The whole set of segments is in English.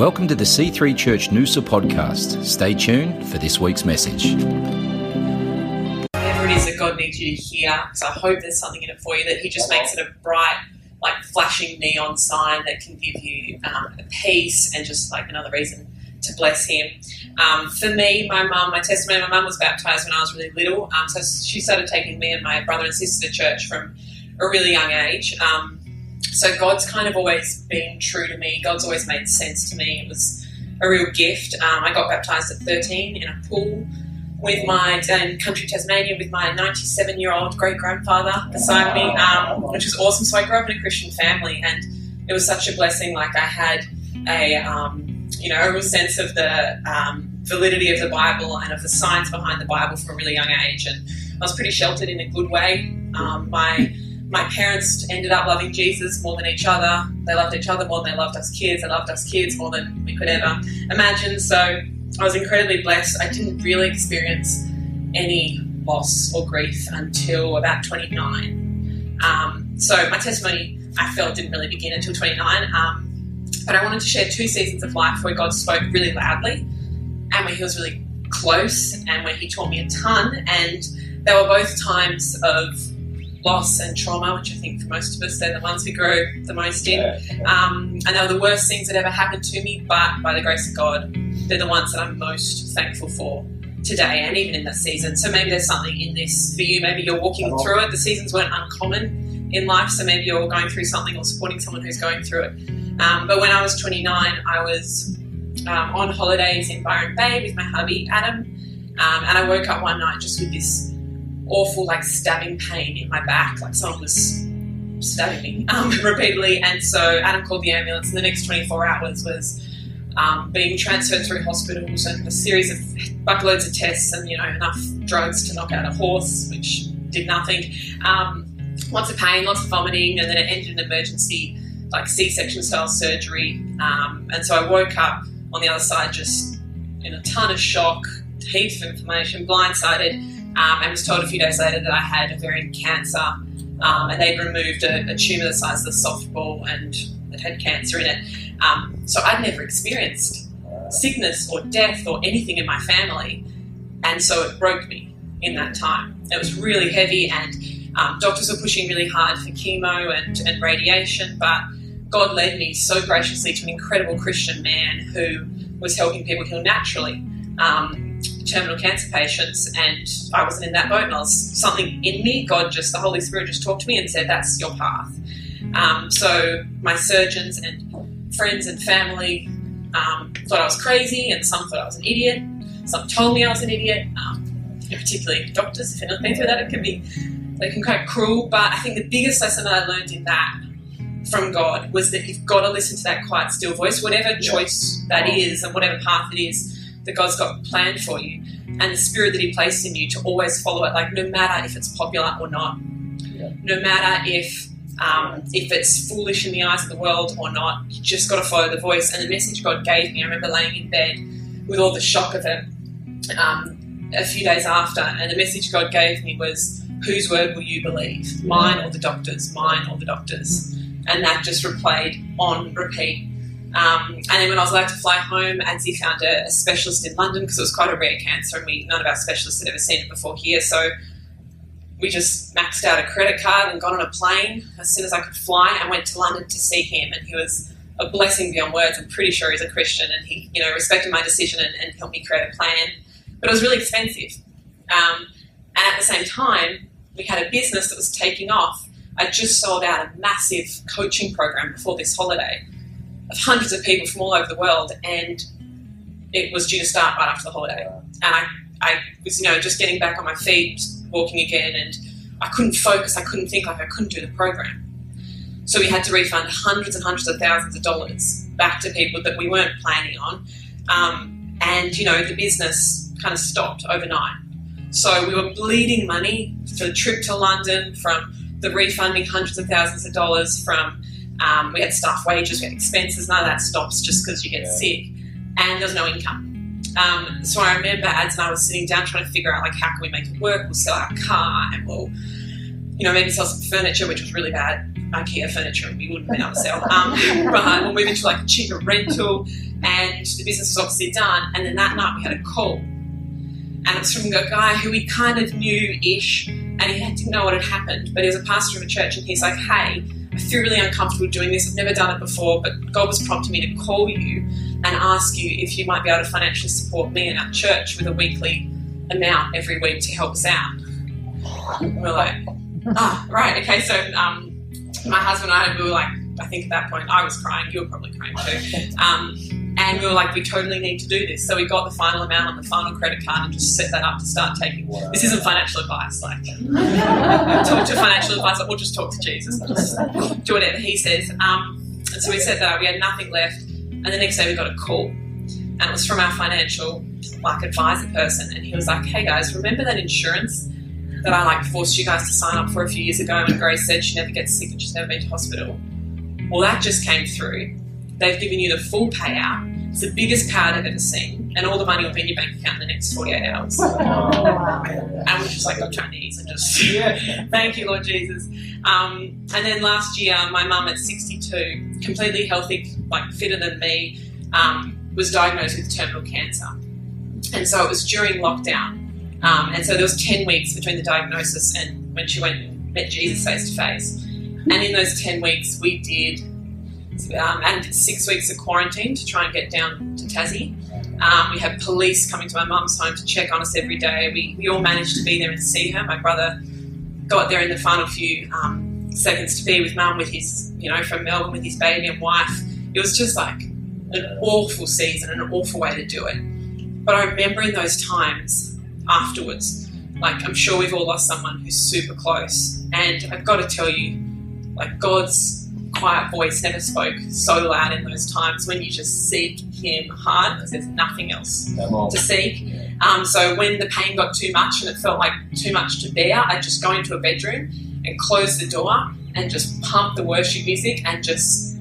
Welcome to the C3 Church Noosa podcast. Stay tuned for this week's message. Whatever it is that God needs you to hear, because I hope there's something in it for you, that He just makes it a bright, like flashing neon sign that can give you um, peace and just like another reason to bless Him. Um, for me, my mum, my testimony, my mum was baptized when I was really little, um, so she started taking me and my brother and sister to church from a really young age. Um, so God's kind of always been true to me. God's always made sense to me. It was a real gift. Um, I got baptized at 13 in a pool with my in country Tasmania with my 97 year old great grandfather beside me, um, which was awesome. So I grew up in a Christian family, and it was such a blessing. Like I had a um, you know a real sense of the um, validity of the Bible and of the science behind the Bible from a really young age, and I was pretty sheltered in a good way. Um, my my parents ended up loving Jesus more than each other. They loved each other more than they loved us kids. They loved us kids more than we could ever imagine. So I was incredibly blessed. I didn't really experience any loss or grief until about 29. Um, so my testimony, I felt, didn't really begin until 29. Um, but I wanted to share two seasons of life where God spoke really loudly and where He was really close and where He taught me a ton. And they were both times of loss and trauma, which I think for most of us, they're the ones we grow the most in. Um, and they were the worst things that ever happened to me, but by the grace of God, they're the ones that I'm most thankful for today and even in this season. So maybe there's something in this for you. Maybe you're walking through it. The seasons weren't uncommon in life, so maybe you're going through something or supporting someone who's going through it. Um, but when I was 29, I was um, on holidays in Byron Bay with my hubby Adam, um, and I woke up one night just with this awful like stabbing pain in my back, like someone was stabbing me um, repeatedly. And so Adam called the ambulance, and the next 24 hours was um, being transferred through hospitals and a series of buckloads of tests and you know enough drugs to knock out a horse, which did nothing. Um, lots of pain, lots of vomiting, and then it ended in emergency like C-section style surgery. Um, and so I woke up on the other side just in a ton of shock, heaps of inflammation, blindsided um, and was told a few days later that I had ovarian cancer. Um, and they'd removed a, a tumour the size of a softball and it had cancer in it. Um, so I'd never experienced sickness or death or anything in my family. And so it broke me in that time. It was really heavy, and um, doctors were pushing really hard for chemo and, and radiation. But God led me so graciously to an incredible Christian man who was helping people heal naturally. Um, terminal cancer patients, and I wasn't in that boat. And I was something in me. God just, the Holy Spirit just talked to me and said, "That's your path." Um, so my surgeons and friends and family um, thought I was crazy, and some thought I was an idiot. Some told me I was an idiot. Um, particularly doctors, if you've not been through that, it can be they can quite cruel. But I think the biggest lesson that I learned in that from God was that you've got to listen to that quiet, still voice, whatever choice that is, and whatever path it is that God's got planned for you and the spirit that He placed in you to always follow it, like no matter if it's popular or not, yeah. no matter if um, if it's foolish in the eyes of the world or not, you just got to follow the voice. And the message God gave me, I remember laying in bed with all the shock of it um, a few days after, and the message God gave me was, Whose word will you believe? Mine or the doctor's? Mine or the doctor's? And that just replayed on repeat um, and then when I was allowed to fly home, ANZI found a, a specialist in London because it was quite a rare cancer, and we none of our specialists had ever seen it before here. So we just maxed out a credit card and got on a plane as soon as I could fly and went to London to see him. And he was a blessing beyond words. I'm pretty sure he's a Christian, and he you know respected my decision and, and helped me create a plan. But it was really expensive, um, and at the same time, we had a business that was taking off. I just sold out a massive coaching program before this holiday of hundreds of people from all over the world, and it was due to start right after the holiday. And I, I was, you know, just getting back on my feet, walking again, and I couldn't focus. I couldn't think. Like I couldn't do the program. So we had to refund hundreds and hundreds of thousands of dollars back to people that we weren't planning on. Um, and you know, the business kind of stopped overnight. So we were bleeding money for the trip to London, from the refunding hundreds of thousands of dollars, from um, we had staff wages, we had expenses. None of that stops just because you get yeah. sick, and there's no income. Um, so I remember Ads and I was sitting down trying to figure out like how can we make it work. We'll sell our car and we'll, you know, maybe sell some furniture, which was really bad. IKEA furniture, and we wouldn't have been able to sell. Um, but we'll move into like a cheaper rental, and the business was obviously done. And then that night we had a call, and it was from a guy who we kind of knew ish, and he didn't know what had happened, but he was a pastor of a church, and he's like, "Hey, I feel really uncomfortable doing this. I've never done it before, but God was prompting me to call you and ask you if you might be able to financially support me and our church with a weekly amount every week to help us out." And we're like, "Ah, right, okay." So um, my husband and I, we were like, I think at that point I was crying, you were probably crying too. Um, and we were like, we totally need to do this. So we got the final amount on the final credit card and just set that up to start taking. Wow. This isn't financial advice, like talk to a financial advisor or just talk to Jesus. Just do whatever he says. Um, and so we set that up. We had nothing left, and the next day we got a call, and it was from our financial like advisor person, and he was like, "Hey guys, remember that insurance that I like forced you guys to sign up for a few years ago when Grace said she never gets sick and she's never been to hospital. Well, that just came through. They've given you the full payout. It's the biggest payout I've ever seen, and all the money will be in your bank account in the next 48 hours. and we just like got knees and just, yeah, thank you, Lord Jesus. Um, and then last year, my mum at 62, completely healthy, like fitter than me, um, was diagnosed with terminal cancer. And so it was during lockdown. Um, and so there was 10 weeks between the diagnosis and when she went and met Jesus face to face. And in those 10 weeks, we did, um, and six weeks of quarantine to try and get down to Tassie. Um, we had police coming to my mum's home to check on us every day. We, we all managed to be there and see her. My brother got there in the final few um, seconds to be with mum with his, you know, from Melbourne with his baby and wife. It was just like an awful season, an awful way to do it. But I remember in those times, afterwards. Like, I'm sure we've all lost someone who's super close. And I've got to tell you, like, God's quiet voice never spoke so loud in those times when you just seek Him hard because there's nothing else to seek. Um, so when the pain got too much and it felt like too much to bear, I'd just go into a bedroom and close the door and just pump the worship music and just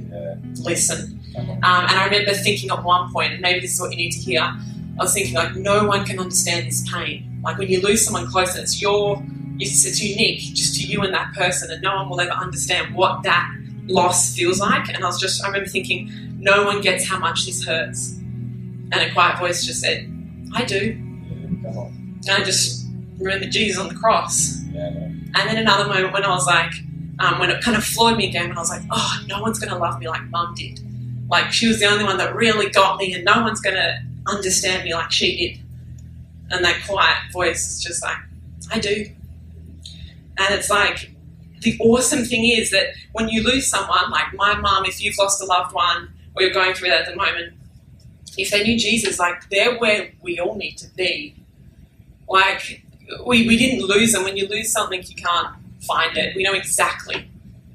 listen. Um, and I remember thinking at one point, and maybe this is what you need to hear, I was thinking like no one can understand this pain. Like when you lose someone close, it's your it's, it's unique just to you and that person, and no one will ever understand what that loss feels like. And I was just I remember thinking, no one gets how much this hurts. And a quiet voice just said, I do. And I just remember Jesus on the cross. And then another moment when I was like, um, when it kind of floored me again, when I was like, oh, no one's going to love me like mum did. Like she was the only one that really got me, and no one's going to understand me like she did. And that quiet voice is just like, I do. And it's like, the awesome thing is that when you lose someone, like my mum, if you've lost a loved one or you're going through that at the moment, if they knew Jesus, like they're where we all need to be. Like we, we didn't lose them. When you lose something, you can't find it. We know exactly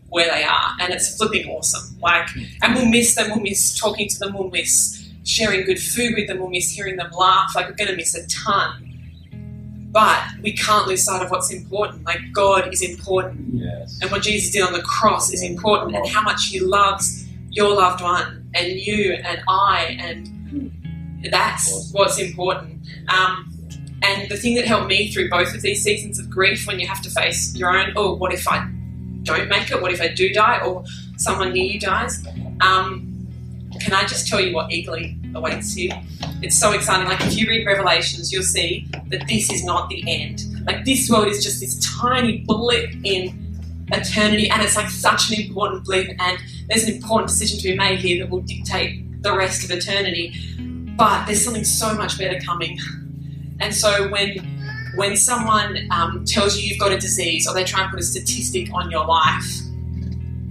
where they are, and it's flipping awesome. Like, and we'll miss them. We'll miss talking to them. We'll miss sharing good food with them, we'll miss hearing them laugh. Like, we're going to miss a ton. But we can't lose sight of what's important. Like, God is important. Yes. And what Jesus did on the cross is important, and how much He loves your loved one, and you, and I, and that's what's important. Um, and the thing that helped me through both of these seasons of grief, when you have to face your own, oh, what if I don't make it? What if I do die? Or someone near you dies? Um, can I just tell you what eagerly awaits you? It's so exciting. Like, if you read Revelations, you'll see that this is not the end. Like, this world is just this tiny blip in eternity, and it's like such an important blip, and there's an important decision to be made here that will dictate the rest of eternity. But there's something so much better coming. And so, when when someone um, tells you you've got a disease or they try and put a statistic on your life,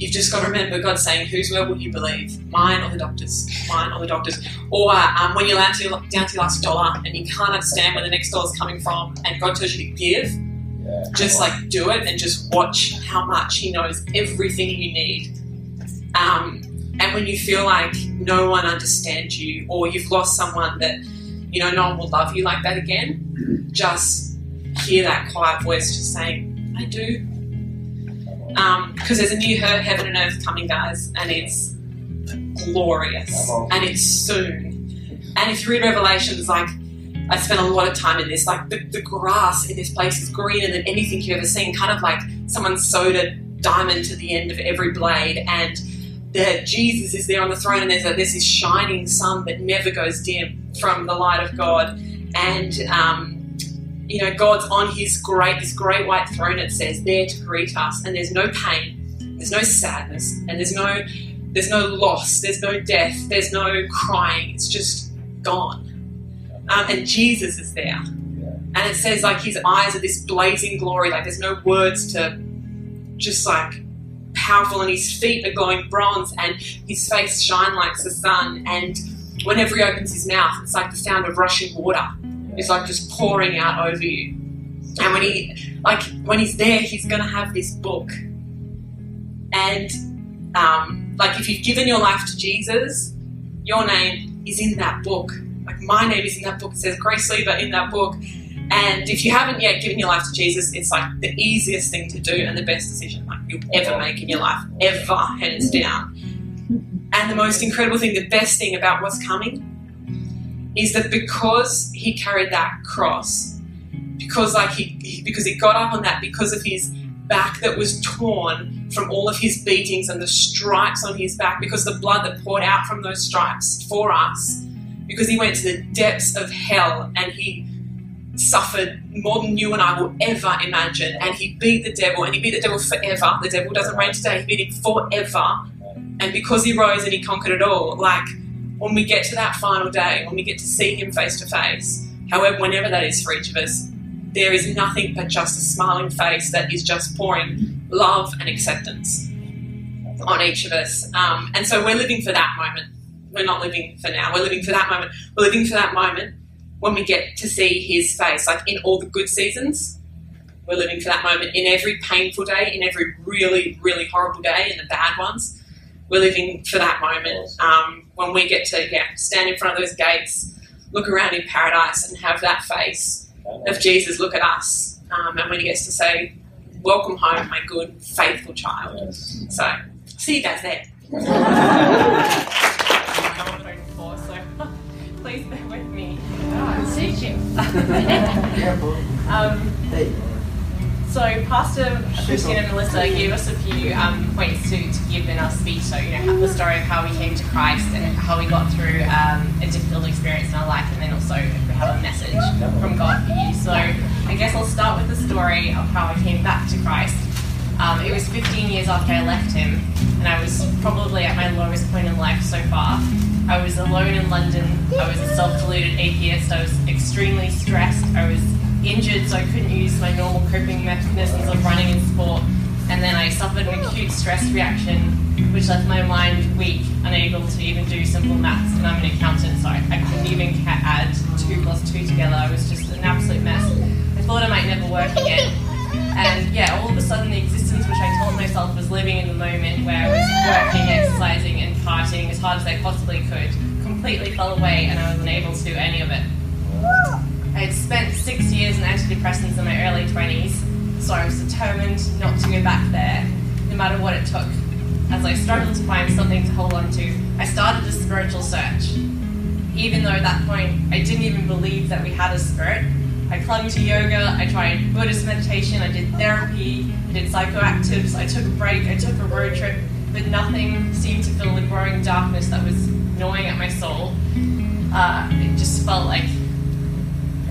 You've just got to remember God saying, whose word will you believe? Mine or the doctor's? Mine or the doctor's? Or um, when you're down to, down to your last dollar and you can't understand where the next dollar is coming from and God tells you to give, yeah, just like do it and just watch how much He knows everything you need. Um, and when you feel like no one understands you or you've lost someone that, you know, no one will love you like that again, just hear that quiet voice just saying, I do because um, there's a new heaven and earth coming, guys, and it's glorious and it's soon. And if you read Revelations, like I spent a lot of time in this. Like the, the grass in this place is greener than anything you've ever seen. Kind of like someone sewed a diamond to the end of every blade, and the Jesus is there on the throne, and there's a, there's this shining sun that never goes dim from the light of God, and um, you know God's on His great His great white throne. It says there to greet us, and there's no pain, there's no sadness, and there's no there's no loss, there's no death, there's no crying. It's just gone, um, and Jesus is there. And it says like his eyes are this blazing glory, like there's no words to just like powerful, and his feet are glowing bronze, and his face shine like the sun. And whenever he opens his mouth, it's like the sound of rushing water. It's like just pouring out over you. And when he, like, when he's there, he's going to have this book. And, um, like, if you've given your life to Jesus, your name is in that book. Like, my name is in that book. It says Grace Lever in that book. And if you haven't yet given your life to Jesus, it's like the easiest thing to do and the best decision like you'll ever make in your life, ever, hands down. And the most incredible thing, the best thing about what's coming, is that because he carried that cross, because like he, he because he got up on that, because of his back that was torn from all of his beatings and the stripes on his back, because the blood that poured out from those stripes for us, because he went to the depths of hell and he suffered more than you and I will ever imagine. And he beat the devil, and he beat the devil forever. The devil doesn't reign today, he beat him forever. And because he rose and he conquered it all, like when we get to that final day, when we get to see him face to face, however, whenever that is for each of us, there is nothing but just a smiling face that is just pouring love and acceptance on each of us. Um, and so we're living for that moment. We're not living for now. We're living for that moment. We're living for that moment when we get to see his face, like in all the good seasons. We're living for that moment in every painful day, in every really, really horrible day, in the bad ones. We're living for that moment um, when we get to yeah, stand in front of those gates, look around in paradise, and have that face of Jesus look at us. Um, and when he gets to say, Welcome home, my good, faithful child. So, see you guys there. Please bear with me. um, so Pastor Christine and Melissa gave us a few um, points to, to give in our speech. So, you know, the story of how we came to Christ and how we got through um, a difficult experience in our life, and then also we have a message from God for you. So, I guess I'll start with the story of how I came back to Christ. Um, it was 15 years after I left him, and I was probably at my lowest point in life so far. I was alone in London. I was a self deluded atheist. I was extremely stressed. I was injured, so I couldn't use my normal coping mechanisms of running and sport. And then I suffered an acute stress reaction, which left my mind weak, unable to even do simple maths. And I'm an accountant, so I couldn't even add two plus two together. I was just an absolute mess. I thought I might never work again. And yeah, all of a sudden, the existence which I told myself was living in the moment where I was working, exercising, and partying as hard as I possibly could completely fell away, and I was unable to do any of it. I had spent six years in antidepressants in my early 20s, so I was determined not to go back there, no matter what it took. As I struggled to find something to hold on to, I started a spiritual search. Even though at that point I didn't even believe that we had a spirit, I clung to yoga, I tried Buddhist meditation, I did therapy, I did psychoactives, I took a break, I took a road trip, but nothing seemed to fill the growing darkness that was gnawing at my soul. Uh, it just felt like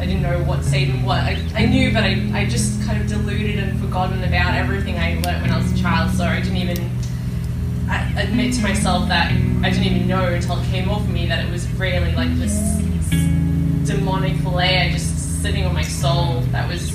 I didn't know what Satan was. I, I knew, but I, I just kind of deluded and forgotten about everything I learnt when I was a child, so I didn't even admit to myself that I didn't even know until it came off me that it was really like this demonic layer just sitting on my soul that was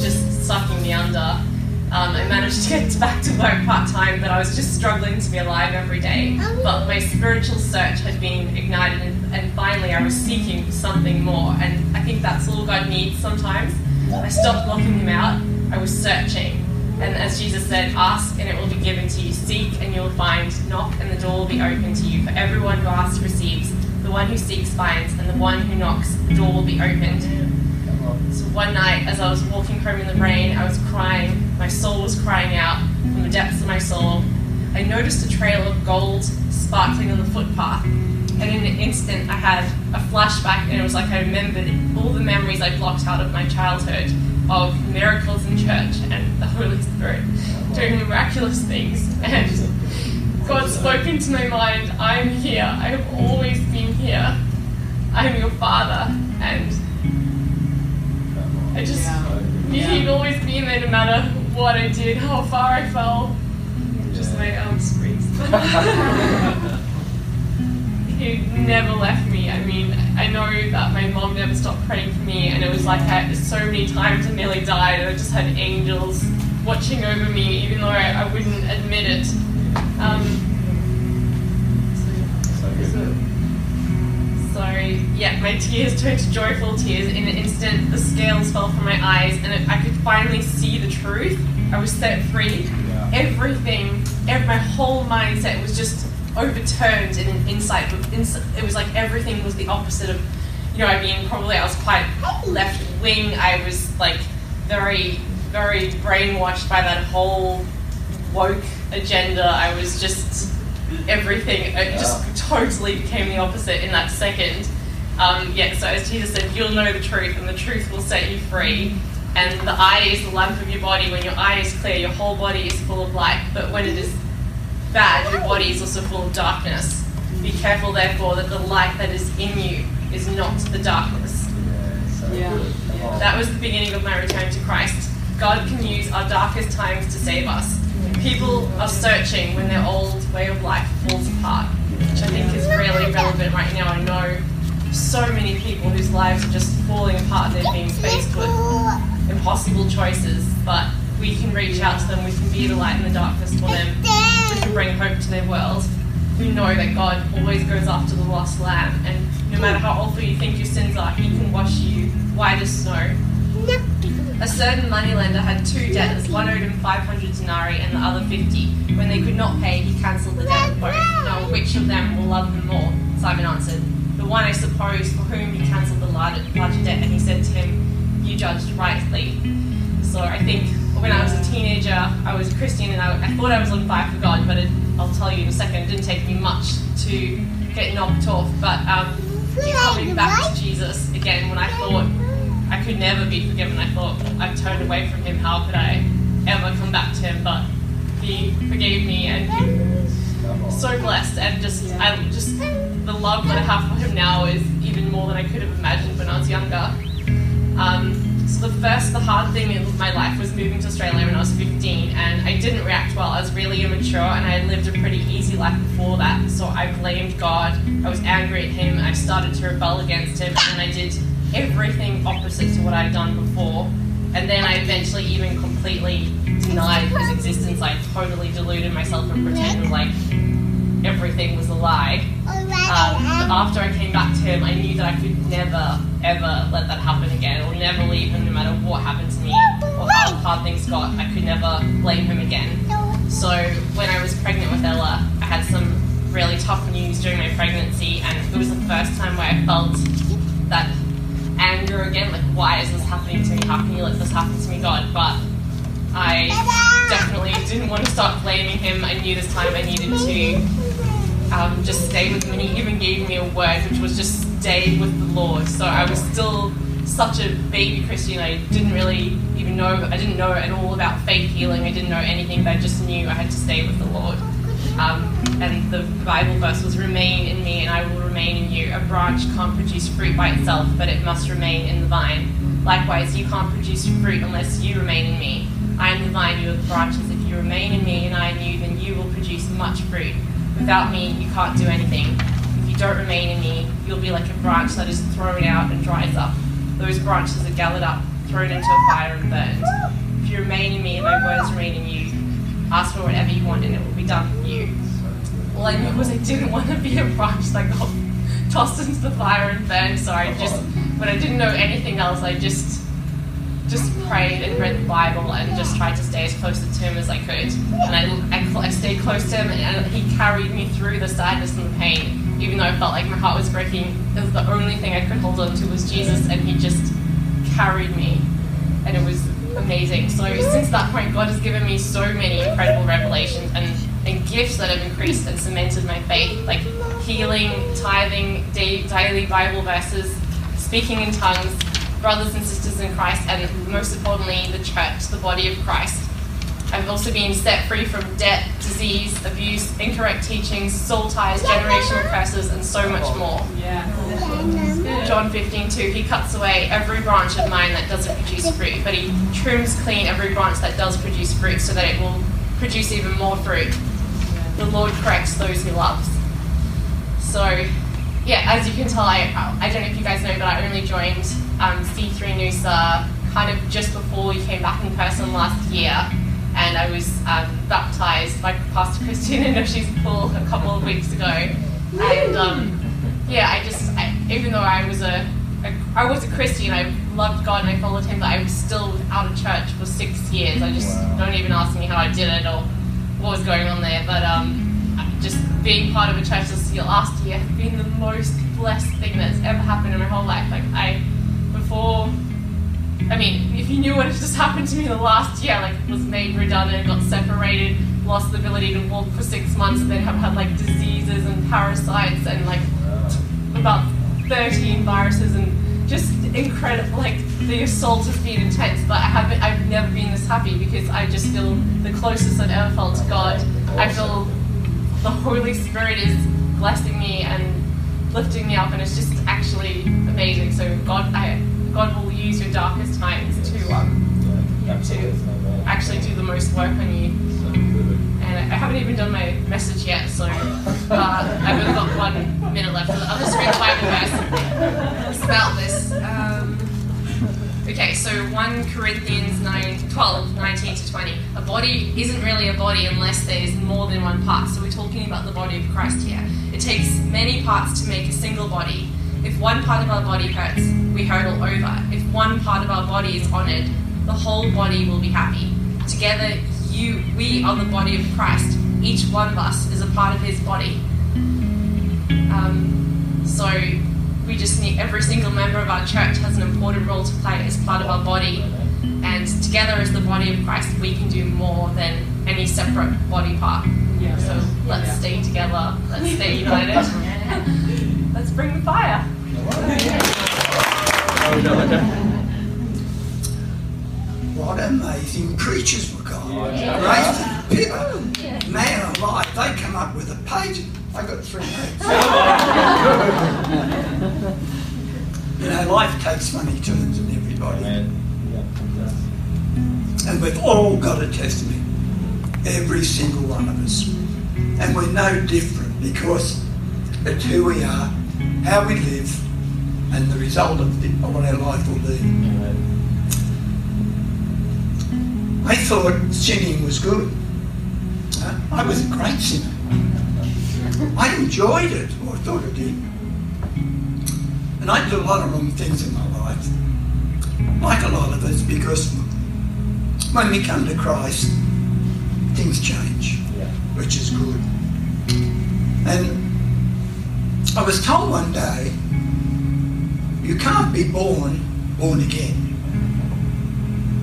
just sucking me under. Um, I managed to get back to work part time, but I was just struggling to be alive every day. But my spiritual search had been ignited, and, finally I was seeking something more. And I think that's all God needs sometimes. I stopped blocking Him out, I was searching. And as Jesus said, ask and it will be given to you, seek and you will find, knock and the door will be open to you. For everyone who asks receives, the one who seeks finds, and the one who knocks, the door will be opened. So one night, as I was walking home in the rain, I was crying. My soul was crying out from the depths of my soul. I noticed a trail of gold sparkling on the footpath. And in an instant, I had a flashback, and it was like I remembered all the memories I blocked out of my childhood of miracles in church and the Holy Spirit doing miraculous things. And God spoke into my mind, I'm here. I have always been here. I'm your father. And I just knew he'd always been there no matter what I did, how far I fell. Just my arms raised. he never left me. I mean, I know that my mom never stopped praying for me, and it was like I, so many times I nearly died, and I just had angels watching over me, even though I, I wouldn't admit it. Um, so, yeah, my tears turned to joyful tears. In an instant, the scales fell from my eyes, and it, I could finally see the truth. I was set free. Everything, every, my whole mindset was just overturned in an insight. It was like everything was the opposite of, you know, I mean, probably I was quite left wing. I was like very, very brainwashed by that whole woke agenda. I was just everything. It just totally became the opposite in that second. Um, yeah, so as Jesus said, you'll know the truth, and the truth will set you free. And the eye is the lamp of your body. When your eye is clear, your whole body is full of light. But when it is bad, your body is also full of darkness. Be careful, therefore, that the light that is in you is not the darkness. Yeah. That was the beginning of my return to Christ. God can use our darkest times to save us. People are searching when their old way of life falls apart, which I think is really relevant right now. I know so many people whose lives are just falling apart. They're being faced with impossible choices, but we can reach out to them. We can be the light in the darkness for them. Bring hope to their world. We know that God always goes after the lost lamb, and no matter how awful you think your sins are, He can wash you white as snow. A certain moneylender had two debtors. One owed him 500 denarii and the other 50. When they could not pay, he cancelled the debt of both. Now, which of them will love him more? Simon answered, The one, I suppose, for whom he cancelled the larger debt. And he said to him, You judged rightly. So I think when I was a teenager, I was a Christian and I, I thought I was on fire for God, but it, I'll tell you in a second, it didn't take me much to get knocked off. But um, coming back to Jesus again when I thought I could never be forgiven. I thought I've turned away from him. How could I ever come back to him? But he forgave me and so blessed. And just I just the love that I have for him now is even more than I could have imagined when I was younger. Um, so the first, the hard thing in my life was moving to Australia when I was 15, and I didn't react well. I was really immature, and I lived a pretty easy life before that. So I blamed God. I was angry at Him. I started to rebel against Him, and I did everything opposite to what I'd done before. And then I eventually even completely denied His existence. I totally deluded myself and pretended like everything was a lie. Um, but after I came back to him, I knew that I could never, ever let that happen again, what happened to me, or how hard things got. I could never blame him again. So when I was pregnant with Ella, I had some really tough news during my pregnancy, and it was the first time where I felt that anger again, like why is this happening to me? How can you let this happen to me, God? But I definitely didn't want to start blaming him. I knew this time I needed to um, just stay with him. And he even gave me a word, which was just stay with the Lord. So I was still such a baby Christian. I didn't really even know, I didn't know at all about faith healing. I didn't know anything, but I just knew I had to stay with the Lord. Um, and the Bible verse was remain in me and I will remain in you. A branch can't produce fruit by itself, but it must remain in the vine. Likewise, you can't produce fruit unless you remain in me. I am the vine, you are the branches. If you remain in me and I in you, then you will produce much fruit. Without me, you can't do anything. If you don't remain in me, you'll be like a branch that is thrown out and dries up. Those branches are gathered up, thrown into a fire and burned. If you remain in me and my words remain in you, ask for whatever you want and it will be done for you. All I knew was I didn't want to be a branch that got tossed into the fire and burned, so I just, when I didn't know anything else, I just just prayed and read the Bible and just tried to stay as close to him as I could. And I, I, I stayed close to him, and he carried me through the sadness and the pain. Even though I felt like my heart was breaking, the only thing I could hold on to was Jesus, and he just carried me. And it was amazing. So since that point, God has given me so many incredible revelations, and and gifts that have increased and cemented my faith, like healing, tithing, daily Bible verses, speaking in tongues, brothers and sisters in Christ, and most importantly, the church, the body of Christ. I've also been set free from debt, disease, abuse, incorrect teachings, soul ties, generational curses, and so much more. Yeah. John 15, 2, he cuts away every branch of mine that doesn't produce fruit, but he trims clean every branch that does produce fruit so that it will produce even more fruit. The Lord corrects those he loves. So, yeah, as you can tell, I, I don't know if you guys know, but I only joined um, C3 Noosa kind of just before we came back in person last year and I was um, baptized by Pastor Christine and she's full a couple of weeks ago. And um, yeah, I just, I, even though I was a, a, I was a Christian, I loved God and I followed Him, but I was still out of church for six years. I just wow. don't even ask me how I did it or what was going on there. But um, just being part of a church this year, last year has been the most blessed thing that's ever happened in my whole life. Like I, before I mean, if you knew what had just happened to me the last year, like was made redundant, got separated, lost the ability to walk for six months, and then have had like diseases and parasites and like about 13 viruses and just incredible. Like the assault has been intense, but I haven't. I've never been this happy because I just feel the closest I've ever felt to God. I feel the Holy Spirit is blessing me and lifting me up, and it's just actually amazing. So God, I God will use your darkest times to um, to actually do the most work on you. And I haven't even done my message yet, so uh, I've only got one minute left. I'll just read Bible verse about this. Um, okay, so 1 Corinthians 9, 12, 19 to 20. A body isn't really a body unless there's more than one part. So we're talking about the body of Christ here. It takes many parts to make a single body. If one part of our body hurts, we hurdle over. If one part of our body is honored, the whole body will be happy. Together, you, we are the body of Christ. Each one of us is a part of his body. Um, so we just need every single member of our church has an important role to play as part of our body. And together as the body of Christ, we can do more than any separate body part. Yeah. So let's stay together. Let's stay united. Let's bring the fire. What amazing preachers we got. Great people. Man alive, they come up with a page. I got three notes. you know, life takes funny turns in everybody. And we've all got a testimony. Every single one of us. And we're no different because it's who we are how we live, and the result of, of what our life will be. I thought sinning was good. I was a great sinner. I enjoyed it, or thought I did. And I did a lot of wrong things in my life, like a lot of us, because when we come to Christ, things change, which is good. And I was told one day, you can't be born, born again.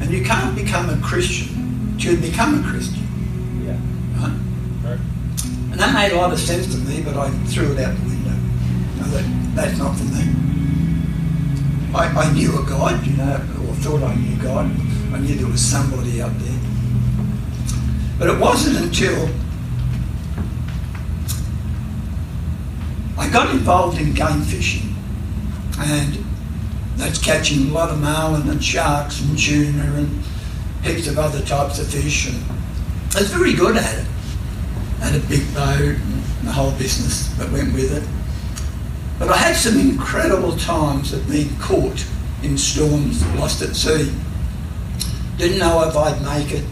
And you can't become a Christian to become a Christian. Yeah. Right? right? And that made a lot of sense to me, but I threw it out the window. I thought, that's not for me. I, I knew a God, you know, or thought I knew God. I knew there was somebody out there. But it wasn't until I got involved in game fishing, and that's catching a lot of marlin and sharks and tuna and heaps of other types of fish. And I was very good at it. Had a big boat and the whole business that went with it. But I had some incredible times of being caught in storms, lost at sea. Didn't know if I'd make it.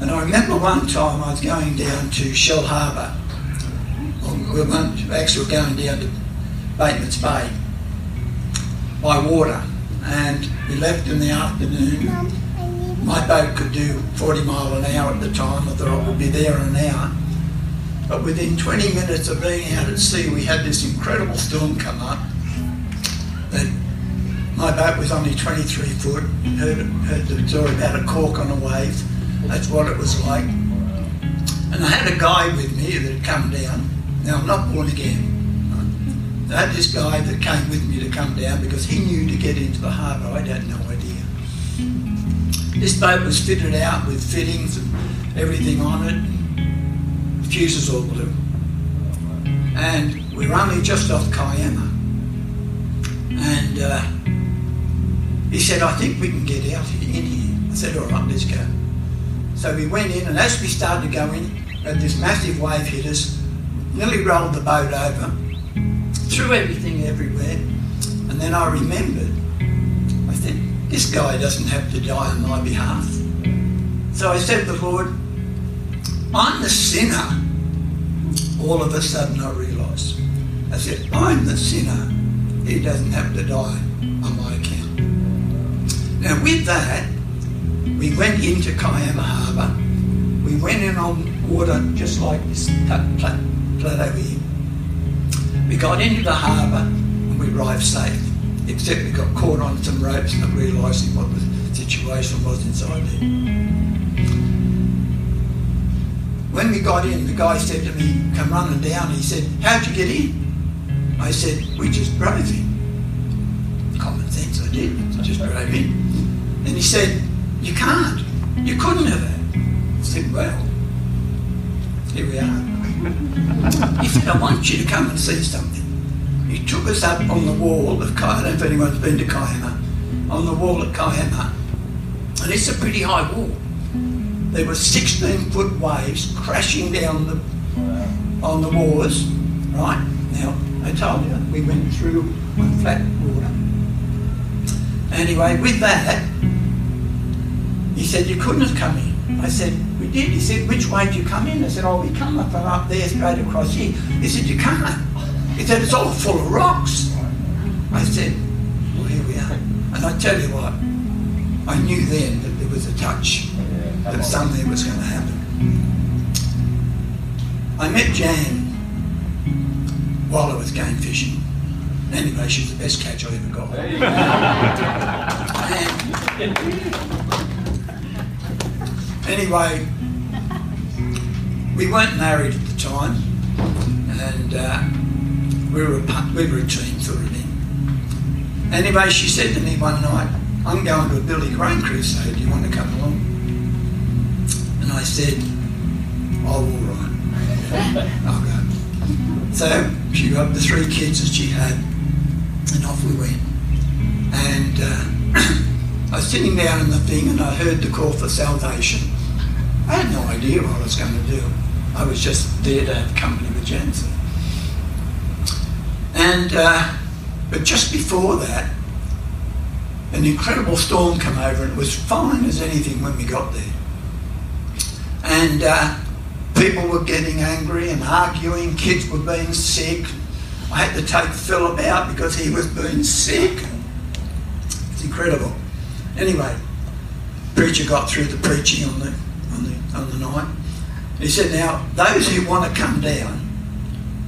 And I remember one time I was going down to Shellharbour we went, actually going down to Bateman's Bay by water and we left in the afternoon. My boat could do 40 mile an hour at the time. I thought I would be there in an hour. But within 20 minutes of being out at sea, we had this incredible storm come up. That my boat was only 23 foot. Heard, heard the story about a cork on a wave. That's what it was like. And I had a guy with me that had come down. Now, I'm not born again. I had this guy that came with me to come down because he knew to get into the harbour. I had no idea. This boat was fitted out with fittings and everything on it. The fuses all blew. And we were only just off Kiama. And uh, he said, I think we can get out in here. I said, all right, let's go. So we went in, and as we started to go in, had this massive wave hit us, nearly rolled the boat over, threw everything everywhere. And then I remembered, I said, this guy doesn't have to die on my behalf. So I said to the Lord, I'm the sinner. All of a sudden I realised. I said, I'm the sinner. He doesn't have to die on my account. Now with that, we went into Kiama Harbour. We went in on water just like this plateau here. We got into the harbour and we arrived safe, except we got caught on some ropes not realising what the situation was inside there. When we got in, the guy said to me, come running down, he said, how'd you get in? I said, we just drove in. Common sense, I did. I just drove in. And he said, you can't. You couldn't have it. I said, well, here we are. He said, I want you to come and see something. He took us up on the wall of Kiama, if anyone's been to Kiama, on the wall at Kiama. And it's a pretty high wall. There were 16 foot waves crashing down the, on the walls, right? Now, I told you, we went through on flat water. Anyway, with that, he said, You couldn't have come in. I said, did. He said, Which way do you come in? I said, Oh, we come up from up there straight across here. He said, You can't. He said, It's all full of rocks. I said, Well, here we are. And I tell you what, I knew then that there was a touch, that something was going to happen. I met Jan while I was game fishing. Anyway, she's the best catch I ever got. and Anyway, we weren't married at the time, and uh, we were a, we were a team sort of thing. Anyway, she said to me one night, "I'm going to a Billy Graham crusade. Do you want to come along?" And I said, "Oh, all right, I'll go." So she got the three kids that she had, and off we went. And uh, I was sitting down in the thing, and I heard the call for salvation. I had no idea what I was going to do. I was just there to have company with Jensen. And, uh, but just before that, an incredible storm came over and it was fine as anything when we got there. And uh, people were getting angry and arguing, kids were being sick. I had to take Philip out because he was being sick. It's incredible. Anyway, preacher got through the preaching on the on the, on the night. He said, Now, those who want to come down,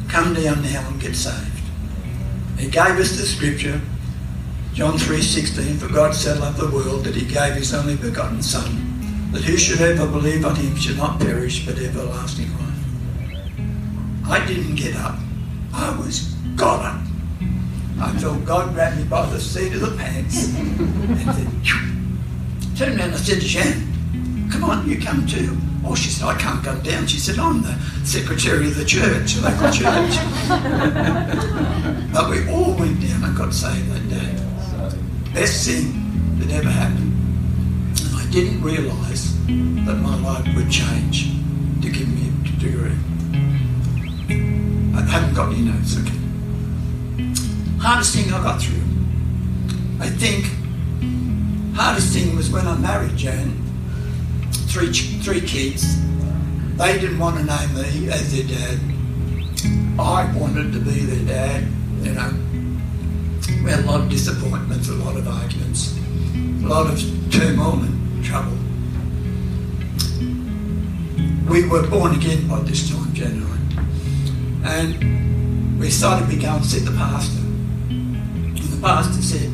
come down now and get saved. He gave us the scripture, John 3.16, For God so loved the world that he gave his only begotten Son, that who should ever believe on him should not perish but everlasting life. I didn't get up. I was got up. I felt God grab me by the seat of the pants and said, turned around and said to Jan, come on, you come too. Oh, she said, I can't come down. She said, I'm the secretary of the church, local church. but we all went down and got saved that day. Best thing that ever happened. And I didn't realise that my life would change to give me a degree. I haven't got any notes, okay. Hardest thing I got through. I think hardest thing was when I married Jan three three kids. They didn't want to know me as their dad. I wanted to be their dad. You know, we had a lot of disappointments, a lot of arguments, a lot of turmoil and trouble. We were born again by this time, January, and we started to go and see the pastor. And the pastor said,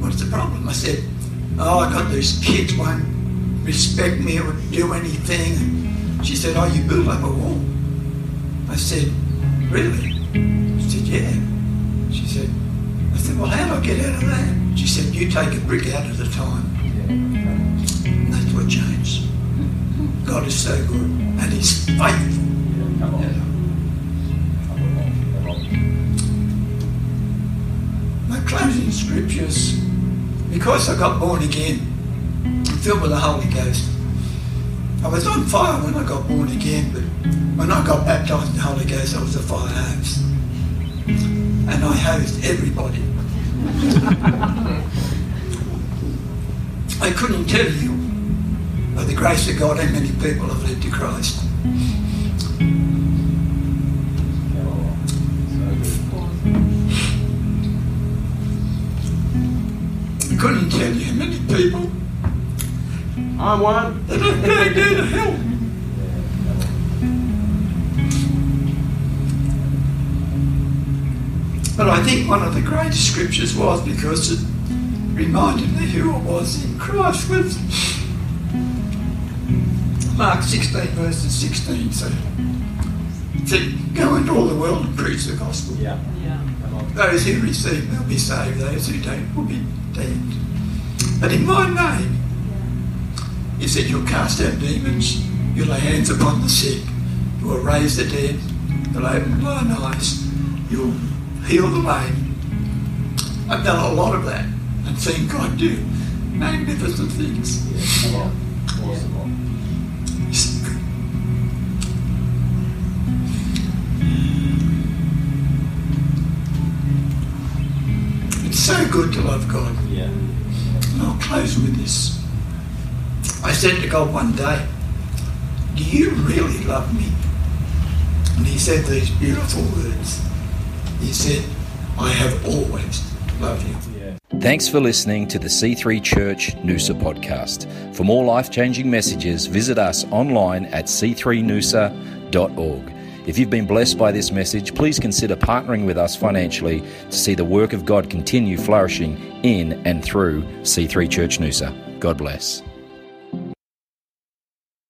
"What's the problem?" I said, "Oh, I got these kids won't respect me or do anything. She said, oh, you built up a wall. I said, really? She said, yeah. She said, I said, well, how do I get out of that? She said, you take a brick out at a time. And that's what changed. God is so good and he's faithful. My closing scriptures, because I got born again, filled with the Holy Ghost. I was on fire when I got born again, but when I got baptized in the Holy Ghost, I was a fire hose. And I hosed everybody. I couldn't tell you, by the grace of God, how many people have led to Christ. I couldn't tell you how many people I'm one. that I've dragged out of hell. But I think one of the greatest scriptures was because it reminded me who I was in Christ was Mark 16 verses 16 so it go into all the world and preach the gospel. Yeah. Come on. Those who receive will be saved, those who don't will be damned. But in my name, he said, You'll cast out demons, you'll lay hands upon the sick, you will raise the dead, you'll open blind eyes, you'll heal the lame. I've done a lot of that and seen God do magnificent things. Yeah. Come on. Awesome. He's. It's so good to love God. Yeah. And I'll close with this. I said to God one day, Do you really love me? And he said these beautiful words. He said, I have always loved you. Thanks for listening to the C3 Church Noosa podcast. For more life changing messages, visit us online at c3noosa.org. If you've been blessed by this message, please consider partnering with us financially to see the work of God continue flourishing in and through C3 Church Noosa. God bless.